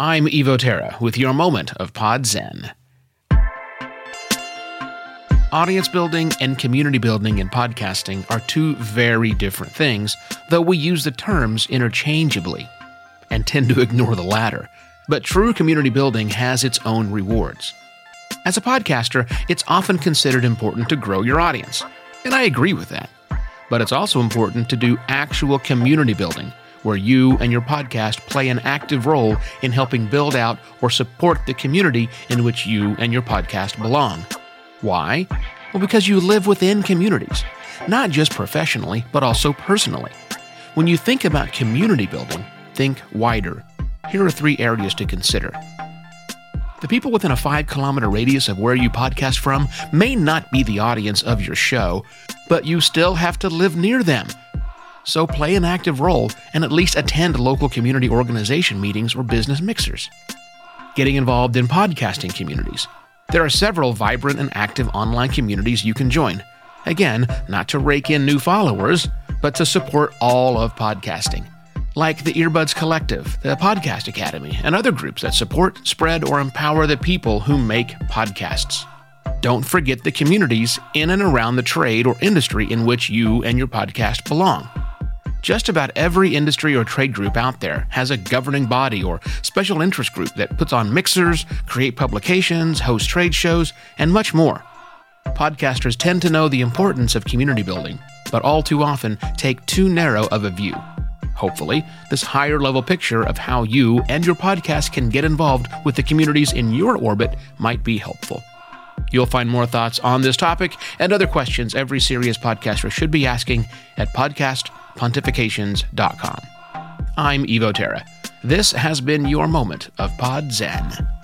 I'm Evo Terra with your moment of Pod Zen. Audience building and community building in podcasting are two very different things, though we use the terms interchangeably and tend to ignore the latter. But true community building has its own rewards. As a podcaster, it's often considered important to grow your audience, and I agree with that. But it's also important to do actual community building, where you and your podcast play an active role in helping build out or support the community in which you and your podcast belong. Why? Well, because you live within communities, not just professionally, but also personally. When you think about community building, think wider. Here are three areas to consider. The people within a five kilometer radius of where you podcast from may not be the audience of your show, but you still have to live near them. So play an active role and at least attend local community organization meetings or business mixers. Getting involved in podcasting communities. There are several vibrant and active online communities you can join. Again, not to rake in new followers, but to support all of podcasting, like the Earbuds Collective, the Podcast Academy, and other groups that support, spread, or empower the people who make podcasts. Don't forget the communities in and around the trade or industry in which you and your podcast belong. Just about every industry or trade group out there has a governing body or special interest group that puts on mixers, create publications, host trade shows, and much more. Podcasters tend to know the importance of community building, but all too often take too narrow of a view. Hopefully, this higher level picture of how you and your podcast can get involved with the communities in your orbit might be helpful. You'll find more thoughts on this topic and other questions every serious podcaster should be asking at podcastpontifications.com. I'm Evo Terra. This has been your moment of Pod Zen.